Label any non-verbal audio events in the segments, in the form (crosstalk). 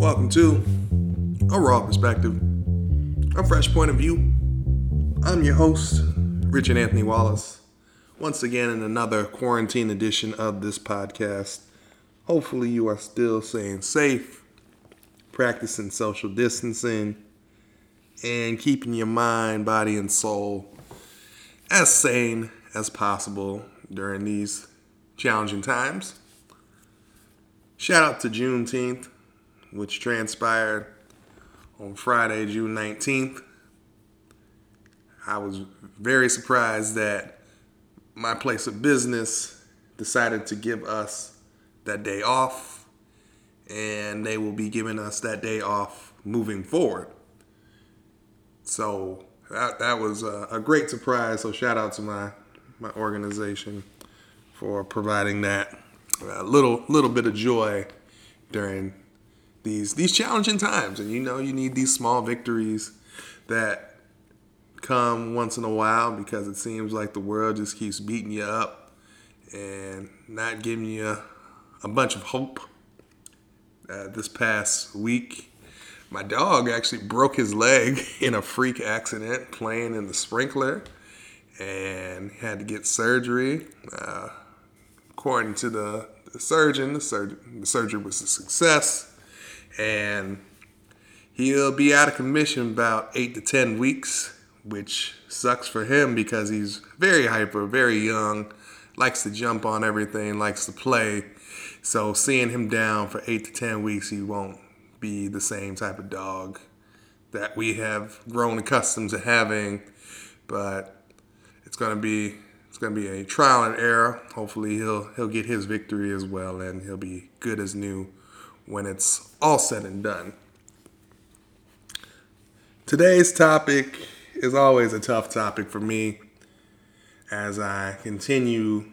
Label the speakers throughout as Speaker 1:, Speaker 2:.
Speaker 1: Welcome to A Raw Perspective, a fresh point of view. I'm your host, Richard Anthony Wallace, once again in another quarantine edition of this podcast. Hopefully, you are still staying safe, practicing social distancing, and keeping your mind, body, and soul as sane as possible during these challenging times. Shout out to Juneteenth, which transpired on Friday, June 19th. I was very surprised that my place of business decided to give us that day off, and they will be giving us that day off moving forward. So that, that was a, a great surprise. So shout out to my my organization for providing that a little little bit of joy during these these challenging times. And you know, you need these small victories that come once in a while because it seems like the world just keeps beating you up and not giving you a bunch of hope. Uh, this past week, my dog actually broke his leg (laughs) in a freak accident playing in the sprinkler and had to get surgery. Uh, according to the, the surgeon, the, sur- the surgery was a success, and he'll be out of commission about eight to ten weeks, which sucks for him because he's very hyper, very young, likes to jump on everything, likes to play. So seeing him down for eight to ten weeks, he won't be the same type of dog that we have grown accustomed to having. But it's gonna be it's gonna be a trial and error. Hopefully he'll he'll get his victory as well, and he'll be good as new when it's all said and done. Today's topic is always a tough topic for me as I continue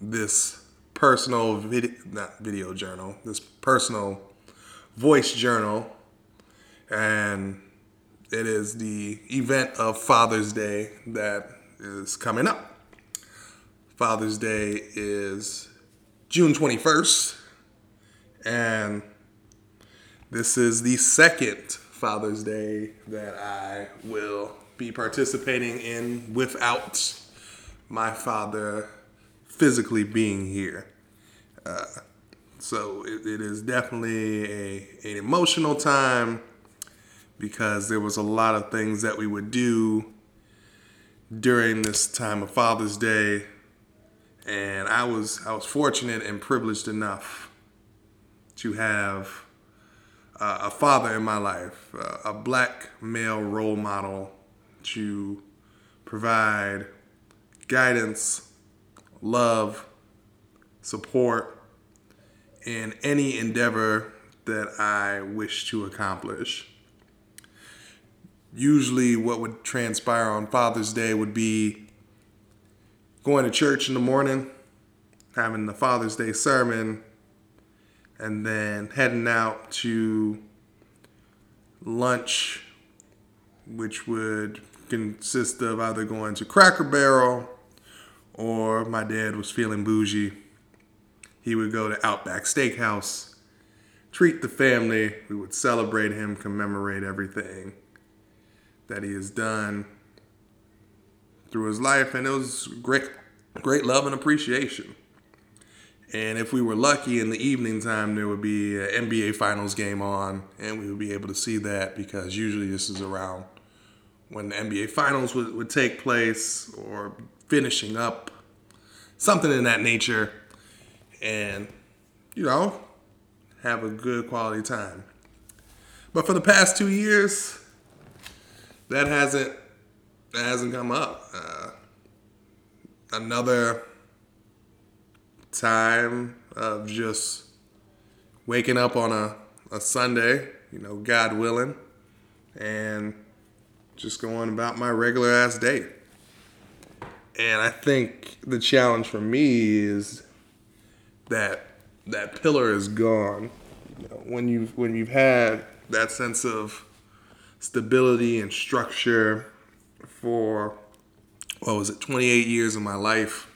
Speaker 1: this personal video, not video journal, this personal voice journal, and it is the event of Father's Day that is coming up. Father's Day is June 21st, and this is the second Father's Day that I will be participating in without my father physically being here. Uh, so it, it is definitely a, an emotional time because there was a lot of things that we would do during this time of Father's Day, and I was I was fortunate and privileged enough to have uh, a father in my life, uh, a black male role model to provide guidance, love, support in any endeavor that I wish to accomplish. Usually what would transpire on Father's Day would be going to church in the morning, having the Father's Day sermon, and then heading out to lunch, which would consist of either going to Cracker Barrel or my dad was feeling bougie. He would go to Outback Steakhouse, treat the family, we would celebrate him, commemorate everything that he has done through his life, and it was great, great love and appreciation. And if we were lucky in the evening time, there would be an NBA Finals game on, and we would be able to see that because usually this is around when the NBA Finals would, would take place or finishing up, something in that nature, and you know, have a good quality time. But for the past two years, that hasn't that hasn't come up. Uh, another time of just waking up on a, a Sunday, you know, God willing, and just going about my regular ass day. And I think the challenge for me is that that pillar is gone. You know, when you've when you've had that sense of stability and structure for what was it 28 years of my life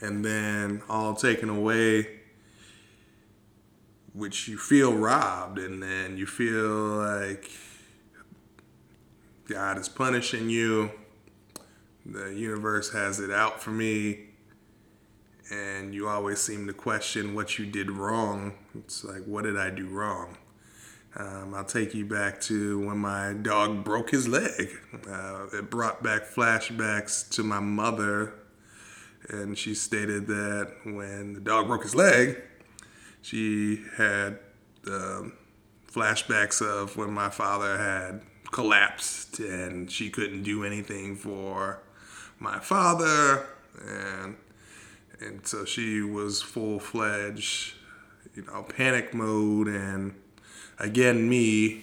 Speaker 1: and then all taken away which you feel robbed, and then you feel like God is punishing you. The universe has it out for me. And you always seem to question what you did wrong. It's like, what did I do wrong? Um, I'll take you back to when my dog broke his leg. Uh, it brought back flashbacks to my mother, and she stated that when the dog broke his leg, she had um, flashbacks of when my father had collapsed and she couldn't do anything for my father, and and so she was full fledged, you know, panic mode. And again, me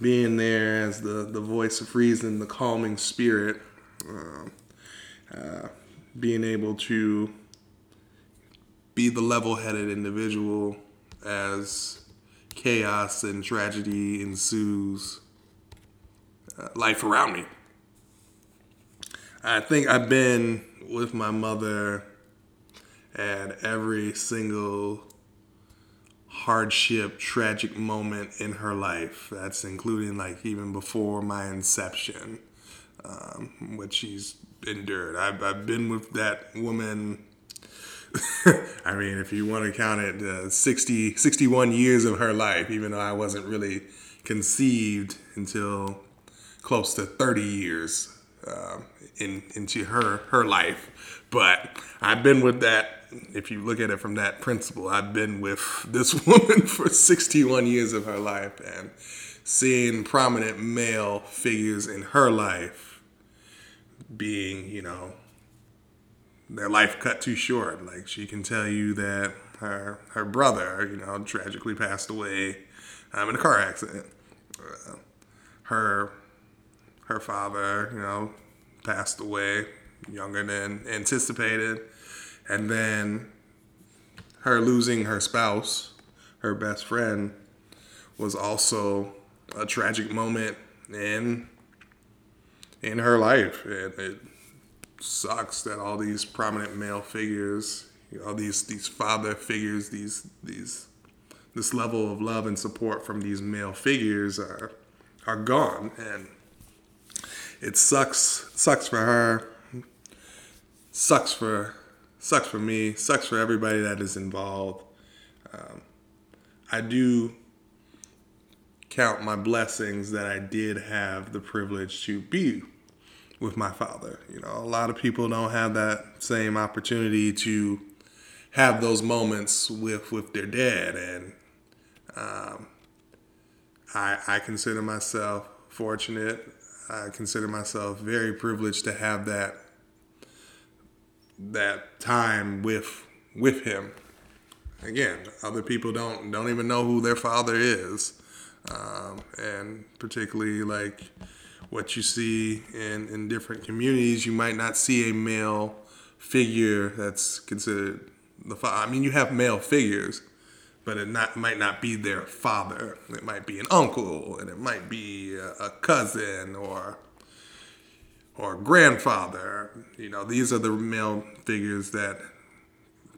Speaker 1: being there as the, the voice of reason, the calming spirit, uh, uh, being able to be the level headed individual as chaos and tragedy ensues uh, life around me. I think I've been with my mother at every single hardship, tragic moment in her life. That's including like even before my inception, um, what she's endured. I've, I've been with that woman. (laughs) I mean, if you want to count it, uh, 60, 61 years of her life, even though I wasn't really conceived until close to 30 years uh, in into her her life. But I've been with that if you look at it from that principle, I've been with this (laughs) woman for 61 years of her life and seeing prominent male figures in her life being, you know, their life cut too short. Like she can tell you that her her brother, you know, tragically passed away um, in a car accident. Uh, her her father, you know, passed away younger than anticipated and then her losing her spouse, her best friend, was also a tragic moment in in her life, and it sucks that all these prominent male figures, you know, these these father figures, these these this level of love and support from these male figures are are gone, and it sucks sucks for her, sucks for sucks for me, sucks for everybody that is involved. Um, I do count my blessings that I did have the privilege to be with my father. You know, a lot of people don't have that same opportunity to have those moments with with their dad, and um, I I consider myself fortunate. I consider myself very privileged to have that that time with with him. Again, other people don't don't even know who their father is, um, and particularly like what you see in in different communities, you might not see a male figure that's considered the father. I mean, you have male figures, but it not might not be their father. It might be an uncle, and it might be a, a cousin or or grandfather. You know, these are the male figures that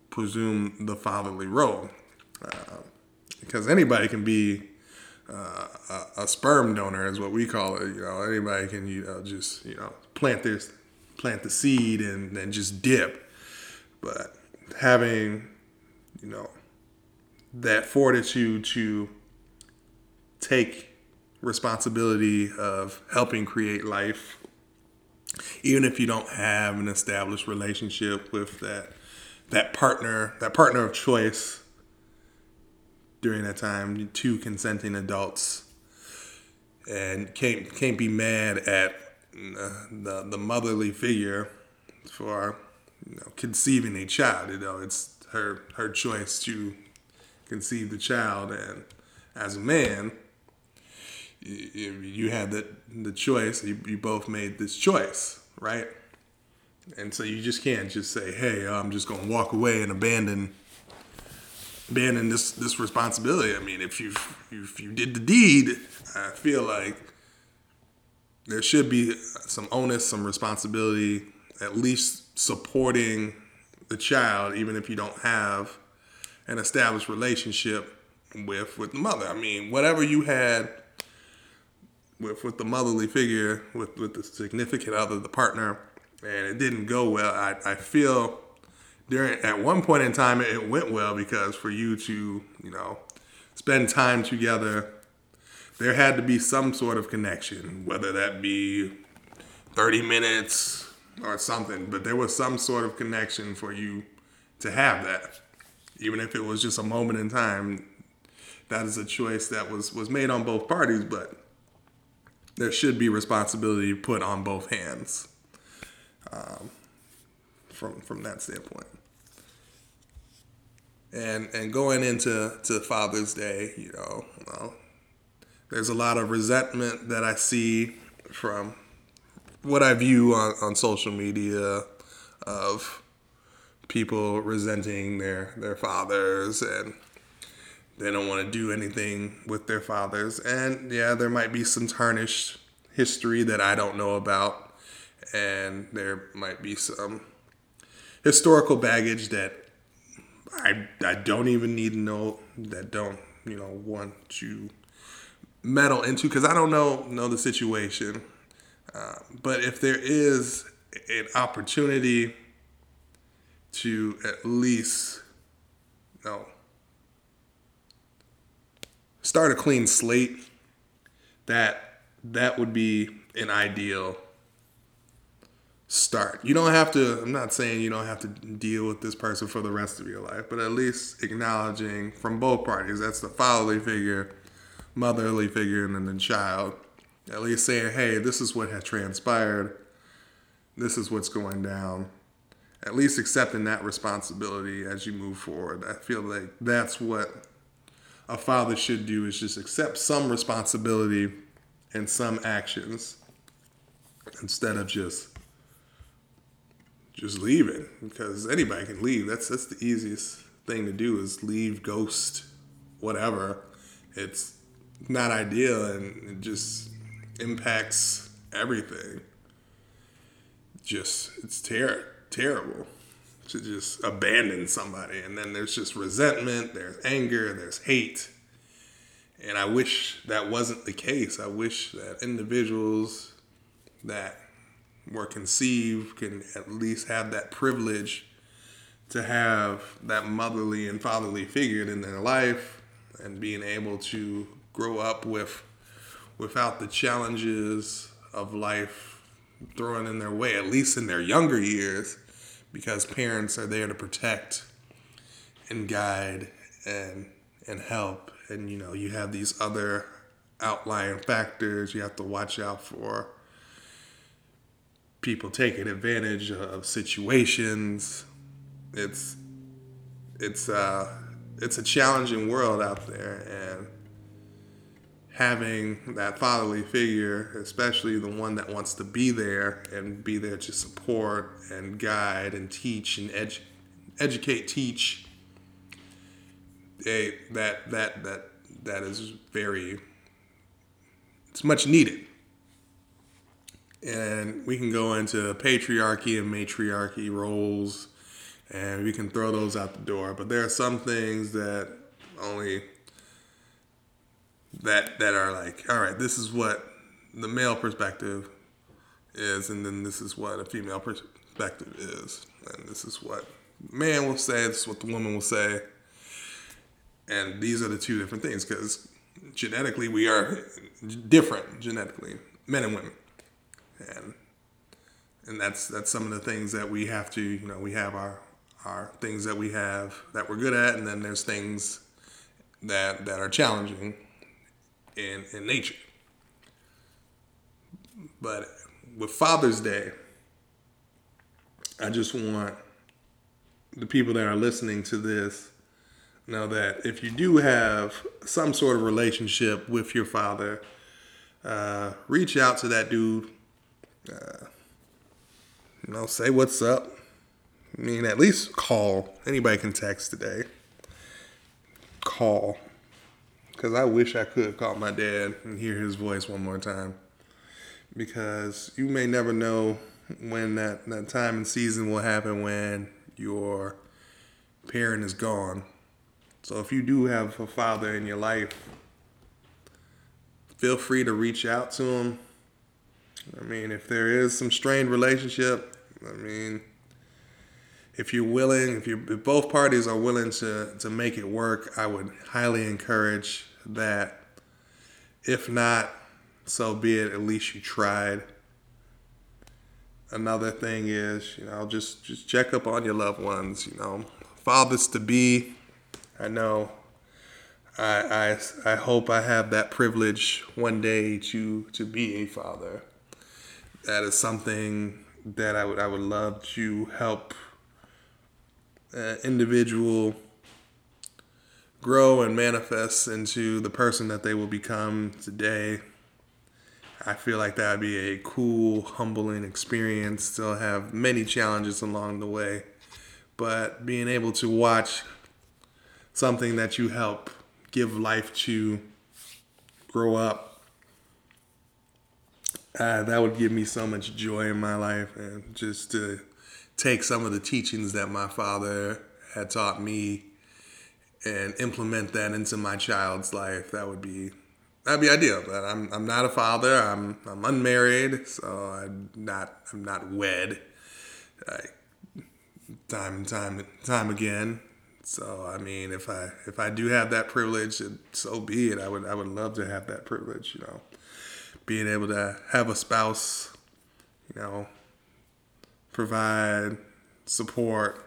Speaker 1: presume the fatherly role. Uh, because anybody can be uh, a, a, sperm donor, is what we call it. You know, anybody can you know just you know plant this, plant the seed and then just dip. But having you know that fortitude to take responsibility of helping create life even if you don't have an established relationship with that that partner, that partner of choice during that time, two consenting adults, and can't can't be mad at the the motherly figure for you know, conceiving a child. You know, it's her her choice to conceive the child, and as a man, you, you had the the choice. You, you both made this choice, right? And so you just can't just say, "Hey, I'm just going to walk away and abandon abandon this this responsibility." I mean, if you if you did the deed, I feel like there should be some onus, some responsibility, at least supporting the child, even if you don't have an established relationship with with the mother. I mean, whatever you had with with the motherly figure, with with the significant other, the partner, and it didn't go well. I I feel during at one point in time it went well because for you to you know spend time together, there had to be some sort of connection, whether that be thirty minutes or something, but there was some sort of connection for you to have that, even if it was just a moment in time. That is a choice that was was made on both parties, but there should be responsibility put on both hands um, from from that standpoint. And and going into to Father's Day, you know, well, there's a lot of resentment that I see from what I view on, on social media of people resenting their their fathers and they don't want to do anything with their fathers. And yeah, there might be some tarnished history that I don't know about. And there might be some historical baggage that I, I don't even need to know, that don't, you know, want to meddle into because I don't know know the situation. Uh, but if there is an opportunity to at least, you know, start a clean slate, that that would be an ideal start. You don't have to, I'm not saying you don't have to deal with this person for the rest of your life, but at least acknowledging from both parties, that's the fatherly figure, motherly figure, and then the child, at least saying, hey, this is what has transpired, this is what's going down. At least accepting that responsibility as you move forward. I feel like that's what a father should do is just accept some responsibility and some actions instead of just just leaving because anybody can leave that's that's the easiest thing to do is leave ghost whatever it's not ideal and it just impacts everything just it's ter- terrible to just abandon somebody. And then there's just resentment, there's anger, there's hate. And I wish that wasn't the case. I wish that individuals that were conceived can at least have that privilege to have that motherly and fatherly figure in their life and being able to grow up with without the challenges of life thrown in their way, at least in their younger years because parents are there to protect and guide and and help. And you know you have these other outlying factors you have to watch out for people taking advantage of situations it's it's uh it's a challenging world out there and having that fatherly figure, especially the one that wants to be there and be there to support and guide and teach and edu- educate, teach, they, that that that that is very it's much needed. And we can go into patriarchy and matriarchy roles and we can throw those out the door. But there are some things that only that that are like, all right, this is what the male perspective is, and then this is what a female perspective is, and this is what man will say, this is what the woman will say, and these are the two different things because genetically we are different genetically, men and women, and and that's that's some of the things that we have to, you know, we have our our things that we have that we're good at, and then there's things that that are challenging in, in nature. But with Father's Day, I just want the people that are listening to this know that if you do have some sort of relationship with your father, uh, reach out to that dude. Uh, you know, say what's up. I mean, at least call. Anybody can text today. Call because I wish I could call my dad and hear his voice one more time. Because you may never know when that, that time and season will happen when your parent is gone. So if you do have a father in your life, feel free to reach out to him. I mean, if there is some strained relationship, I mean, if you're willing, if you if both parties are willing to to make it work, I would highly encourage that. If not, so be it. At least you tried. Another thing is, you know, just just check up on your loved ones. You know, fathers to be. I know. I, I, I hope I have that privilege one day to to be a father. That is something that I would I would love to help an individual grow and manifest into the person that they will become today. I feel like that would be a cool, humbling experience. Still have many challenges along the way, but being able to watch something that you help give life to grow up, uh, that would give me so much joy in my life, and just to take some of the teachings that my father had taught me and implement that into my child's life. That would be that'd be ideal. But I'm I'm not a father. I'm I'm unmarried, so I'm not I'm not wed. Time and time and time again. So I mean, if I if I do have that privilege, so be it. I would I would love to have that privilege. You know, being able to have a spouse. You know, provide support,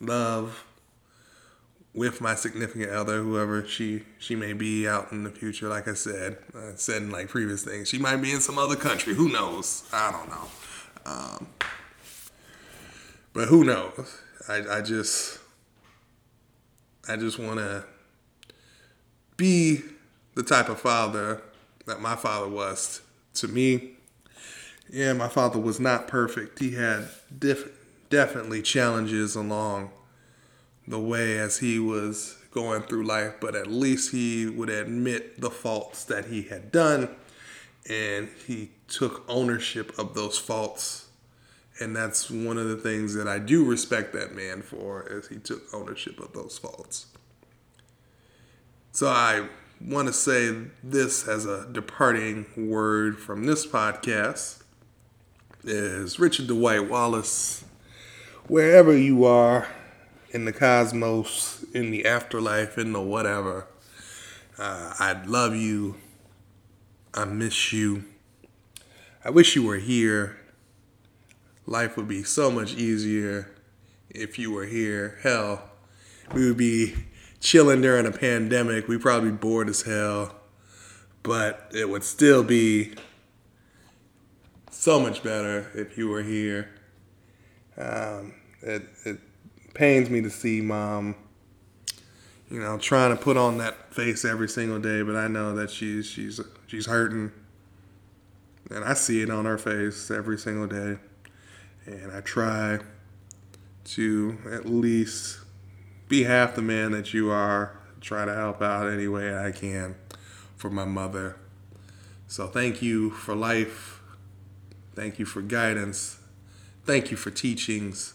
Speaker 1: love with my significant other, whoever she she may be out in the future. Like I said, I said in like previous things, she might be in some other country. Who knows? I don't know. Um, but who knows? I I just I just want to be the type of father that my father was to me. Yeah, my father was not perfect. He had diff- definitely challenges along the way as he was going through life, but at least he would admit the faults that he had done and he took ownership of those faults. And that's one of the things that I do respect that man for is he took ownership of those faults. So I want to say this as a departing word from this podcast is Richard Dwight Wallace. Wherever you are in the cosmos, in the afterlife, in the whatever, uh, I love you. I miss you. I wish you were here. Life would be so much easier if you were here. Hell, we would be chilling during a pandemic. We probably bored as hell, but it would still be so much better if you were here. Um, it, it pains me to see mom, you know, trying to put on that face every single day, but I know that she's she's she's hurting, and I see it on her face every single day, and I try to at least be half the man that you are. Try to help out any way I can for my mother. So thank you for life Thank you for guidance. Thank you for teachings.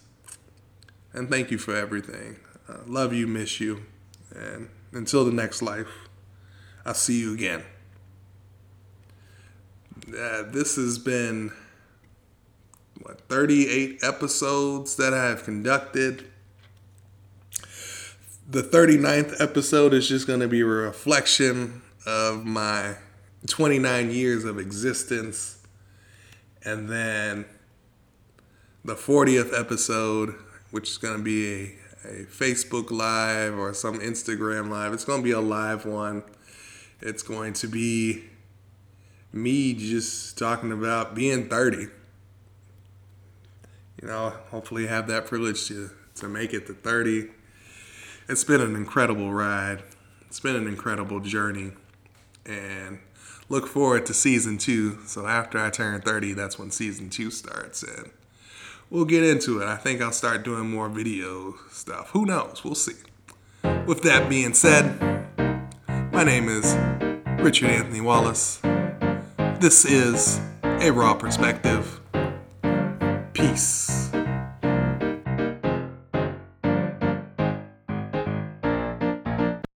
Speaker 1: And thank you for everything. Uh, love you, miss you. And until the next life, I'll see you again. Uh, this has been, what, 38 episodes that I have conducted. The 39th episode is just going to be a reflection of my 29 years of existence and then the 40th episode, which is going to be a, a Facebook Live or some Instagram Live. It's going to be a live one. It's going to be me just talking about being 30. You know, hopefully have that privilege to, to make it to 30. It's been an incredible ride. It's been an incredible journey. And look forward to season two. So after I turn 30, that's when season two starts. And we'll get into it. I think I'll start doing more video stuff. Who knows? We'll see. With that being said, my name is Richard Anthony Wallace. This is A Raw Perspective. Peace.